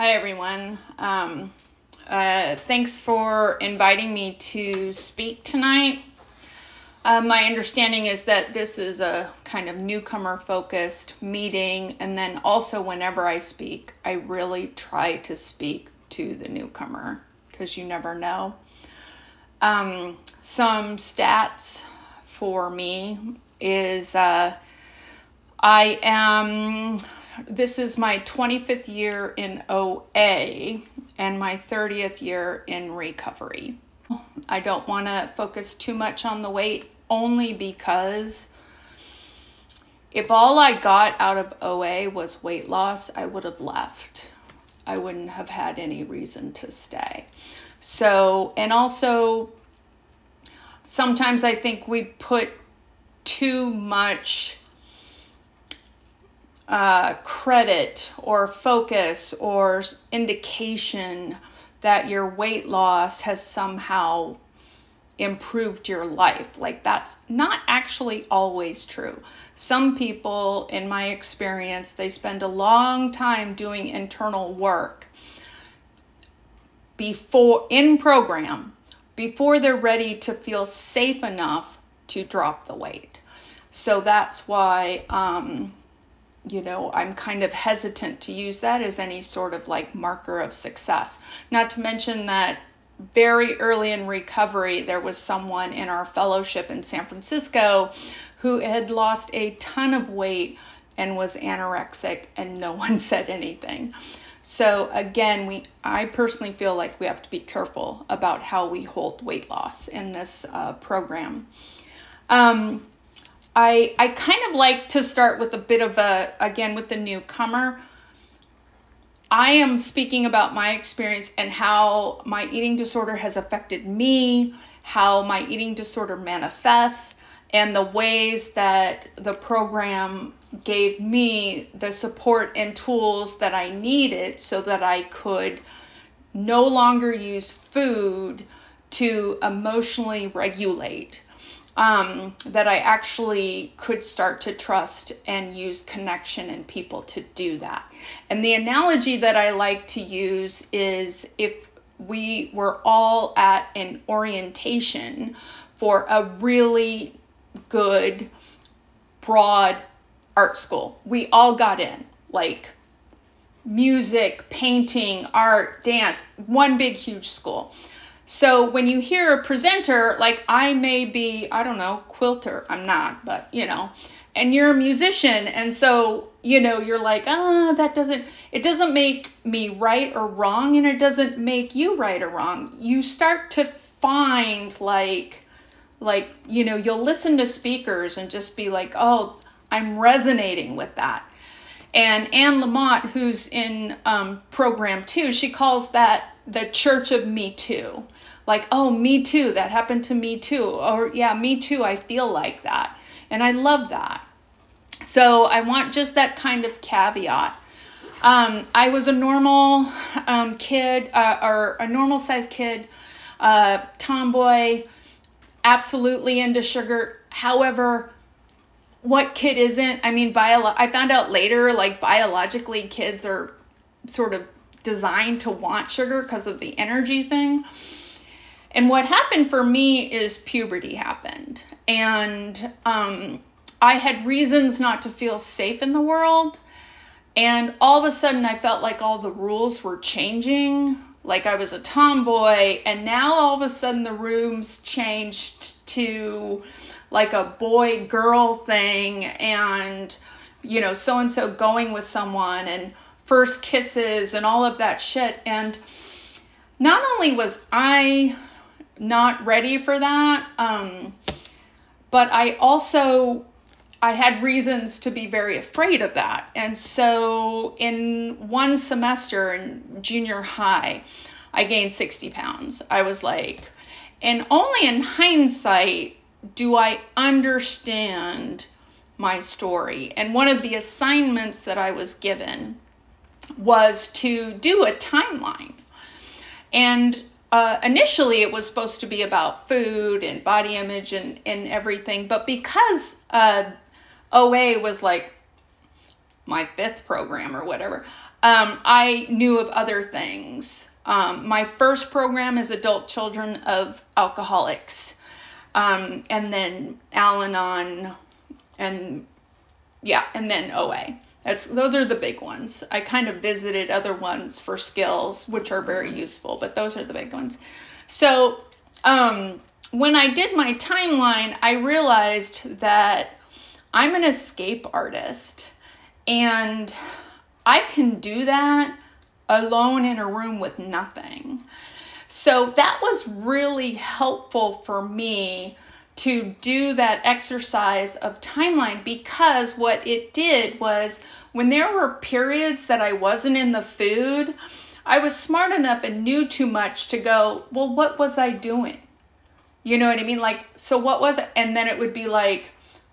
Hi, everyone. Um, uh, thanks for inviting me to speak tonight. Uh, my understanding is that this is a kind of newcomer focused meeting, and then also, whenever I speak, I really try to speak to the newcomer because you never know. Um, some stats for me is uh, I am this is my 25th year in OA and my 30th year in recovery. I don't want to focus too much on the weight only because if all I got out of OA was weight loss, I would have left. I wouldn't have had any reason to stay. So, and also, sometimes I think we put too much uh, credit or focus or indication that your weight loss has somehow improved your life. Like that's not actually always true. Some people, in my experience, they spend a long time doing internal work before in program before they're ready to feel safe enough to drop the weight. So that's why um, you know, I'm kind of hesitant to use that as any sort of like marker of success. Not to mention that very early in recovery, there was someone in our fellowship in San Francisco who had lost a ton of weight and was anorexic, and no one said anything. So again, we I personally feel like we have to be careful about how we hold weight loss in this uh, program. Um, I I kind of like to start with a bit of a again with the newcomer. I am speaking about my experience and how my eating disorder has affected me, how my eating disorder manifests, and the ways that the program gave me the support and tools that I needed so that I could no longer use food to emotionally regulate um, that I actually could start to trust and use connection and people to do that. And the analogy that I like to use is if we were all at an orientation for a really good, broad art school, we all got in, like music, painting, art, dance, one big, huge school. So when you hear a presenter, like I may be, I don't know, quilter, I'm not, but you know, and you're a musician, and so you know, you're like, ah, oh, that doesn't, it doesn't make me right or wrong, and it doesn't make you right or wrong. You start to find like, like you know, you'll listen to speakers and just be like, oh, I'm resonating with that. And Anne Lamott, who's in um, program two, she calls that the Church of Me Too like, oh, me too, that happened to me too. Or, yeah, me too, I feel like that. And I love that. So I want just that kind of caveat. Um, I was a normal um, kid, uh, or a normal sized kid, uh, tomboy, absolutely into sugar. However, what kid isn't? I mean, bio- I found out later, like biologically, kids are sort of designed to want sugar because of the energy thing. And what happened for me is puberty happened. And um, I had reasons not to feel safe in the world. And all of a sudden, I felt like all the rules were changing. Like I was a tomboy. And now all of a sudden, the rooms changed to like a boy girl thing. And, you know, so and so going with someone and first kisses and all of that shit. And not only was I not ready for that. Um, but I also I had reasons to be very afraid of that. And so in one semester in junior high, I gained 60 pounds. I was like, and only in hindsight do I understand my story. And one of the assignments that I was given was to do a timeline. And uh, initially it was supposed to be about food and body image and, and everything, but because uh, OA was like my fifth program or whatever, um, I knew of other things. Um, my first program is Adult Children of Alcoholics, um, and then Al Anon, and yeah, and then OA. That's those are the big ones. I kind of visited other ones for skills, which are very useful, but those are the big ones. So um, when I did my timeline, I realized that I'm an escape artist, and I can do that alone in a room with nothing. So that was really helpful for me to do that exercise of timeline because what it did was when there were periods that I wasn't in the food, I was smart enough and knew too much to go, well, what was I doing? You know what I mean? Like, so what was it? And then it would be like,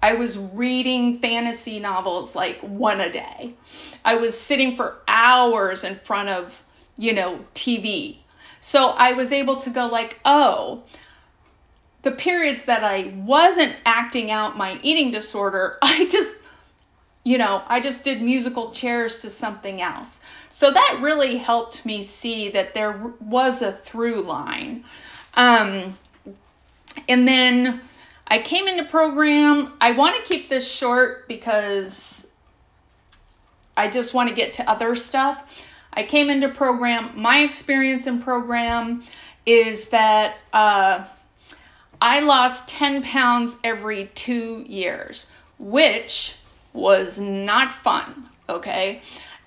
I was reading fantasy novels like one a day. I was sitting for hours in front of, you know, TV. So I was able to go like, oh, the periods that I wasn't acting out my eating disorder, I just, you know, I just did musical chairs to something else. So that really helped me see that there was a through line. Um, and then I came into program. I want to keep this short because I just want to get to other stuff. I came into program. My experience in program is that uh, I lost 10 pounds every two years, which was not fun. Okay.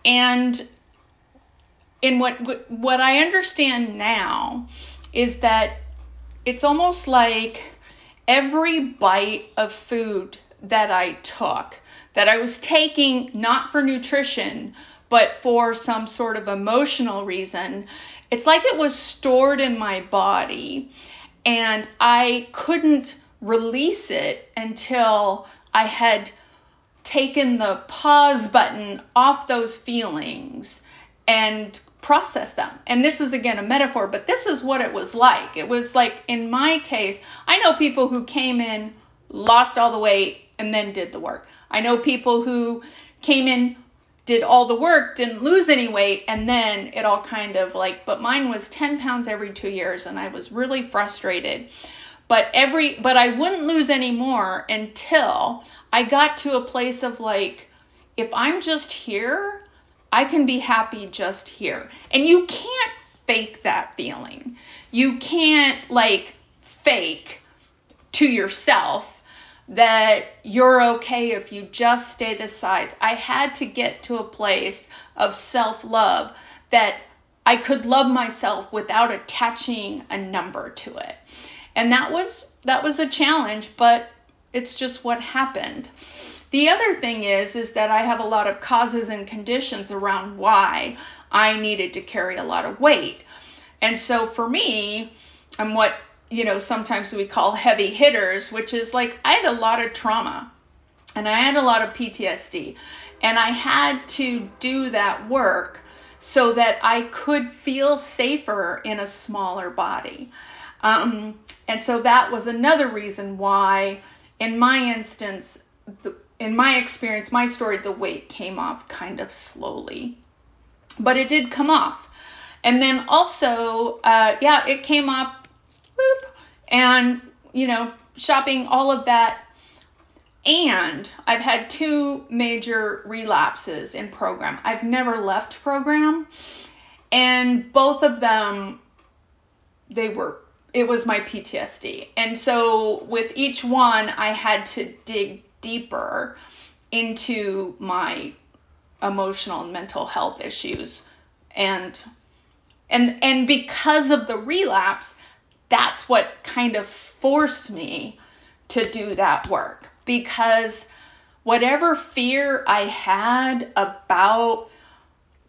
And in what what I understand now is that it's almost like every bite of food that I took that I was taking not for nutrition but for some sort of emotional reason it's like it was stored in my body and I couldn't release it until I had taken the pause button off those feelings and process them. And this is again a metaphor, but this is what it was like. It was like in my case, I know people who came in, lost all the weight, and then did the work. I know people who came in, did all the work, didn't lose any weight, and then it all kind of like, but mine was 10 pounds every two years, and I was really frustrated. But every, but I wouldn't lose any more until I got to a place of like, if I'm just here, I can be happy just here. And you can't fake that feeling. You can't like fake to yourself that you're okay if you just stay this size. I had to get to a place of self love that I could love myself without attaching a number to it. And that was that was a challenge, but it's just what happened. The other thing is is that I have a lot of causes and conditions around why I needed to carry a lot of weight. And so for me, and what you know, sometimes we call heavy hitters, which is like I had a lot of trauma and I had a lot of PTSD. And I had to do that work so that I could feel safer in a smaller body. Um, and so that was another reason why, in my instance, the, in my experience, my story, the weight came off kind of slowly. But it did come off. And then also, uh, yeah, it came off and you know shopping all of that and I've had two major relapses in program. I've never left program and both of them they were it was my PTSD. And so with each one I had to dig deeper into my emotional and mental health issues and and and because of the relapse that's what kind of forced me to do that work because whatever fear I had about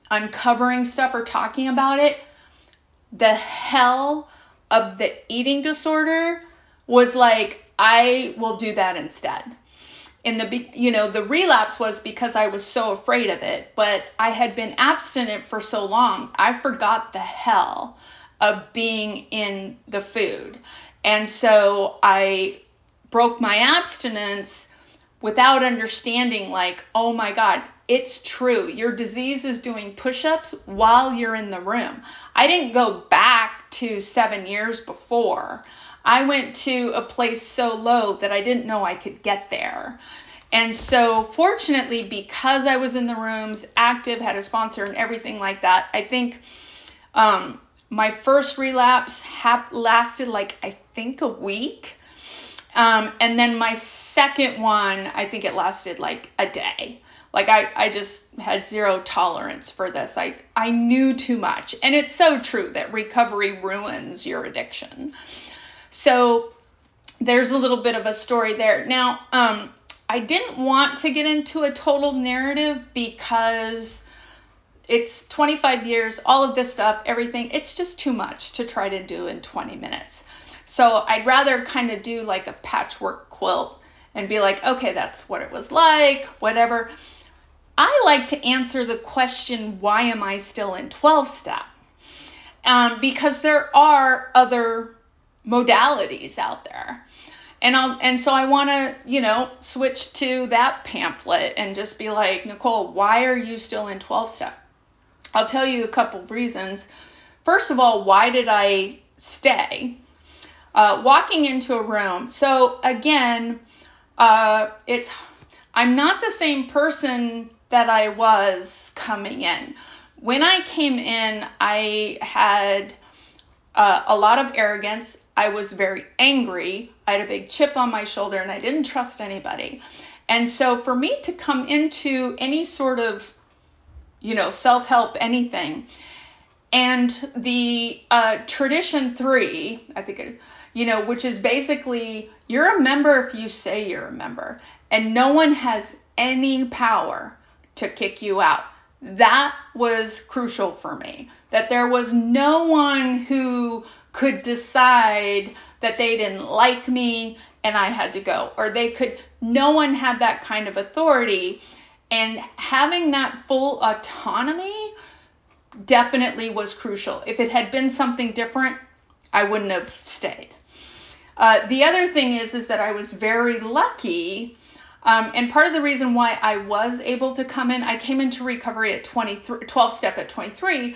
uncovering stuff or talking about it, the hell of the eating disorder was like, I will do that instead. In the you know the relapse was because I was so afraid of it, but I had been abstinent for so long, I forgot the hell of being in the food. And so I broke my abstinence without understanding, like, oh my God, it's true. Your disease is doing push ups while you're in the room. I didn't go back to seven years before. I went to a place so low that I didn't know I could get there. And so, fortunately, because I was in the rooms, active, had a sponsor, and everything like that, I think um, my first relapse ha- lasted like, I think, a week. Um, and then my second one, I think it lasted like a day. Like I, I just had zero tolerance for this. I, I knew too much. And it's so true that recovery ruins your addiction. So there's a little bit of a story there. Now, um, I didn't want to get into a total narrative because it's 25 years, all of this stuff, everything. It's just too much to try to do in 20 minutes. So I'd rather kind of do like a patchwork quilt and be like, okay, that's what it was like, whatever. I like to answer the question, why am I still in 12 step? Um, because there are other modalities out there. And I'll and so I want to, you know, switch to that pamphlet and just be like, Nicole, why are you still in 12 step? I'll tell you a couple of reasons. First of all, why did I stay? Uh, walking into a room. So again, uh, it's I'm not the same person that I was coming in. When I came in, I had uh, a lot of arrogance. I was very angry. I had a big chip on my shoulder and I didn't trust anybody. And so for me to come into any sort of, you know, self help, anything, and the uh, tradition three, I think it, you know, which is basically you're a member if you say you're a member, and no one has any power to kick you out. That was crucial for me. That there was no one who could decide that they didn't like me and I had to go. Or they could, no one had that kind of authority. And having that full autonomy definitely was crucial. If it had been something different, I wouldn't have stayed. Uh, the other thing is, is that I was very lucky. Um, and part of the reason why I was able to come in, I came into recovery at 23, 12 step at 23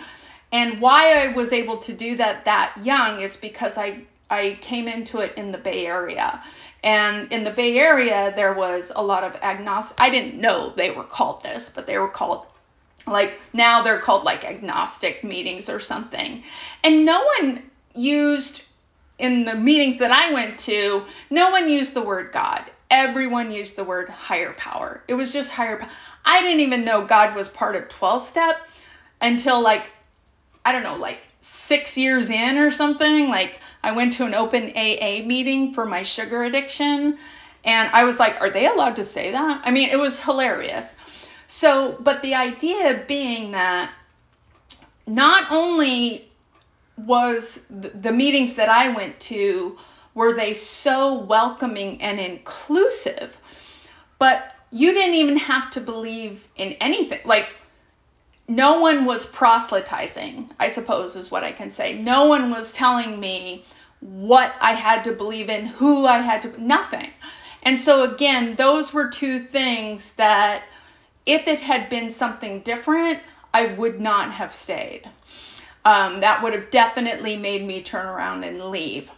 and why I was able to do that that young is because I I came into it in the Bay Area. And in the Bay Area there was a lot of agnostic I didn't know they were called this, but they were called like now they're called like agnostic meetings or something. And no one used in the meetings that I went to, no one used the word God. Everyone used the word higher power. It was just higher power. I didn't even know God was part of 12 step until like I don't know, like six years in or something. Like I went to an open AA meeting for my sugar addiction. And I was like, are they allowed to say that? I mean, it was hilarious. So, but the idea being that not only was the meetings that I went to were they so welcoming and inclusive, but you didn't even have to believe in anything. Like no one was proselytizing, I suppose is what I can say. No one was telling me what I had to believe in, who I had to, nothing. And so, again, those were two things that if it had been something different, I would not have stayed. Um, that would have definitely made me turn around and leave.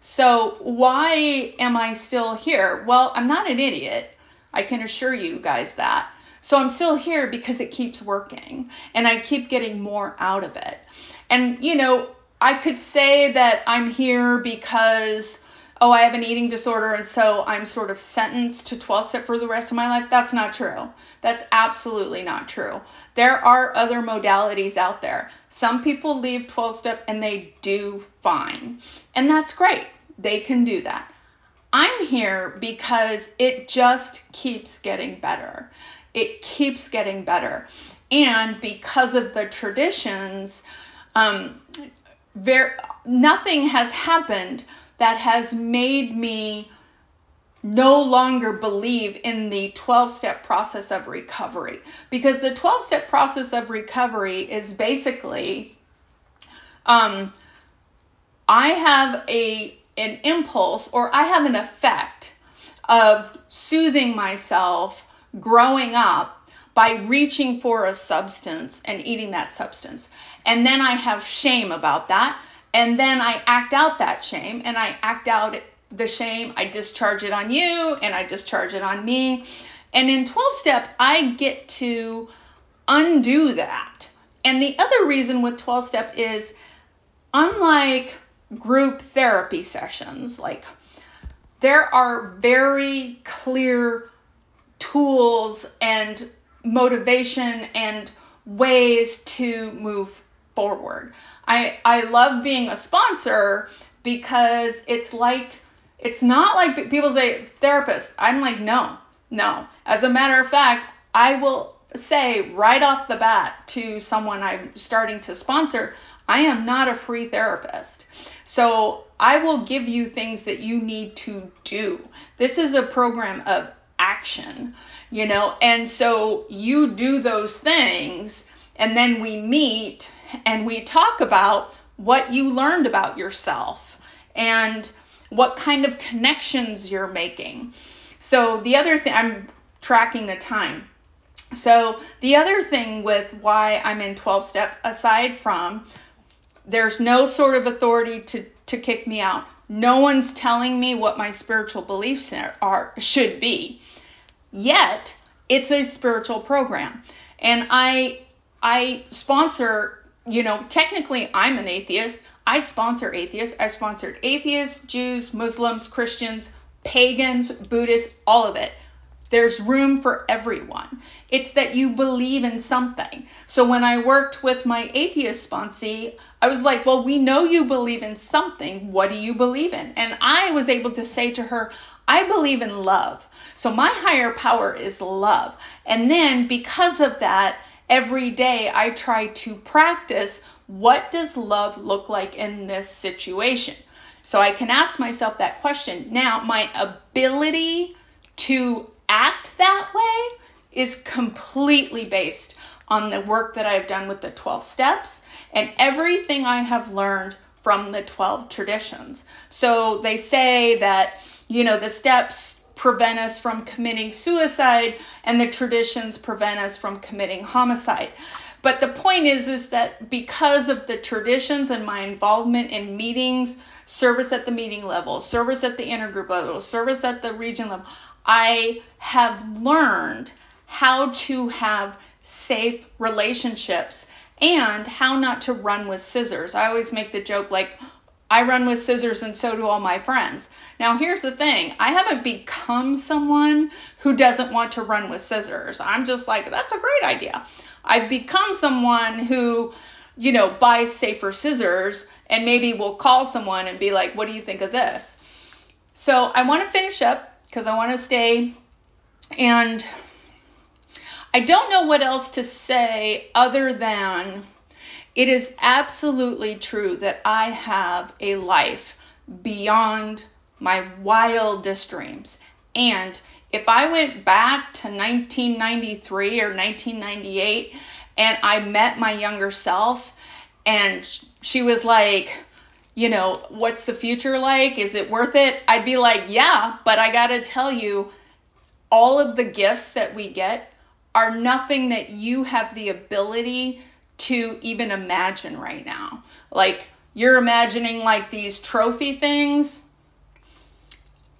So, why am I still here? Well, I'm not an idiot. I can assure you guys that. So I'm still here because it keeps working and I keep getting more out of it. And, you know, I could say that I'm here because, oh, I have an eating disorder and so I'm sort of sentenced to 12 step for the rest of my life. That's not true. That's absolutely not true. There are other modalities out there. Some people leave 12 step and they do fine. And that's great. They can do that. I'm here because it just keeps getting better it keeps getting better. And because of the traditions, um, there nothing has happened that has made me no longer believe in the 12 step process of recovery. Because the 12 step process of recovery is basically um, I have a an impulse or I have an effect of soothing myself growing up by reaching for a substance and eating that substance. And then I have shame about that. And then I act out that shame and I act out the shame. I discharge it on you and I discharge it on me. And in 12 step, I get to undo that. And the other reason with 12 step is unlike group therapy sessions, like there are very clear tools and motivation and ways to move forward. I I love being a sponsor because it's like it's not like people say therapist. I'm like no. No. As a matter of fact, I will say right off the bat to someone I'm starting to sponsor, I am not a free therapist. So I will give you things that you need to do. This is a program of action, you know, and so you do those things, and then we meet and we talk about what you learned about yourself and what kind of connections you're making. So the other thing, I'm tracking the time. So the other thing with why I'm in 12 step, aside from there's no sort of authority to, to kick me out. No one's telling me what my spiritual beliefs are, are should be. Yet, it's a spiritual program. And I I sponsor, you know, technically I'm an atheist. I sponsor atheists. I sponsored atheists, Jews, Muslims, Christians, pagans, Buddhists, all of it. There's room for everyone. It's that you believe in something. So when I worked with my atheist sponsee, I was like, well, we know you believe in something. What do you believe in? And I was able to say to her, I believe in love. So my higher power is love. And then because of that, every day I try to practice what does love look like in this situation? So I can ask myself that question. Now, my ability to act that way is completely based on the work that I've done with the 12 steps and everything I have learned from the 12 traditions. So they say that, you know, the steps prevent us from committing suicide and the traditions prevent us from committing homicide. But the point is is that because of the traditions and my involvement in meetings, service at the meeting level, service at the intergroup level, service at the region level, I have learned how to have safe relationships and how not to run with scissors. I always make the joke like, I run with scissors and so do all my friends. Now, here's the thing I haven't become someone who doesn't want to run with scissors. I'm just like, that's a great idea. I've become someone who, you know, buys safer scissors and maybe will call someone and be like, what do you think of this? So I want to finish up because I want to stay. And I don't know what else to say other than it is absolutely true that I have a life beyond my wildest dreams. And if I went back to 1993 or 1998 and I met my younger self and she was like, you know, what's the future like? Is it worth it? I'd be like, yeah, but I got to tell you, all of the gifts that we get are nothing that you have the ability to even imagine right now. Like, you're imagining like these trophy things.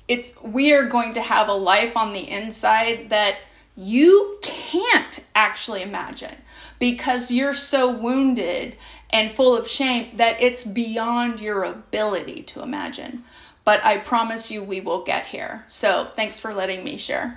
It's we are going to have a life on the inside that you can't actually imagine because you're so wounded and full of shame that it's beyond your ability to imagine. But I promise you, we will get here. So thanks for letting me share.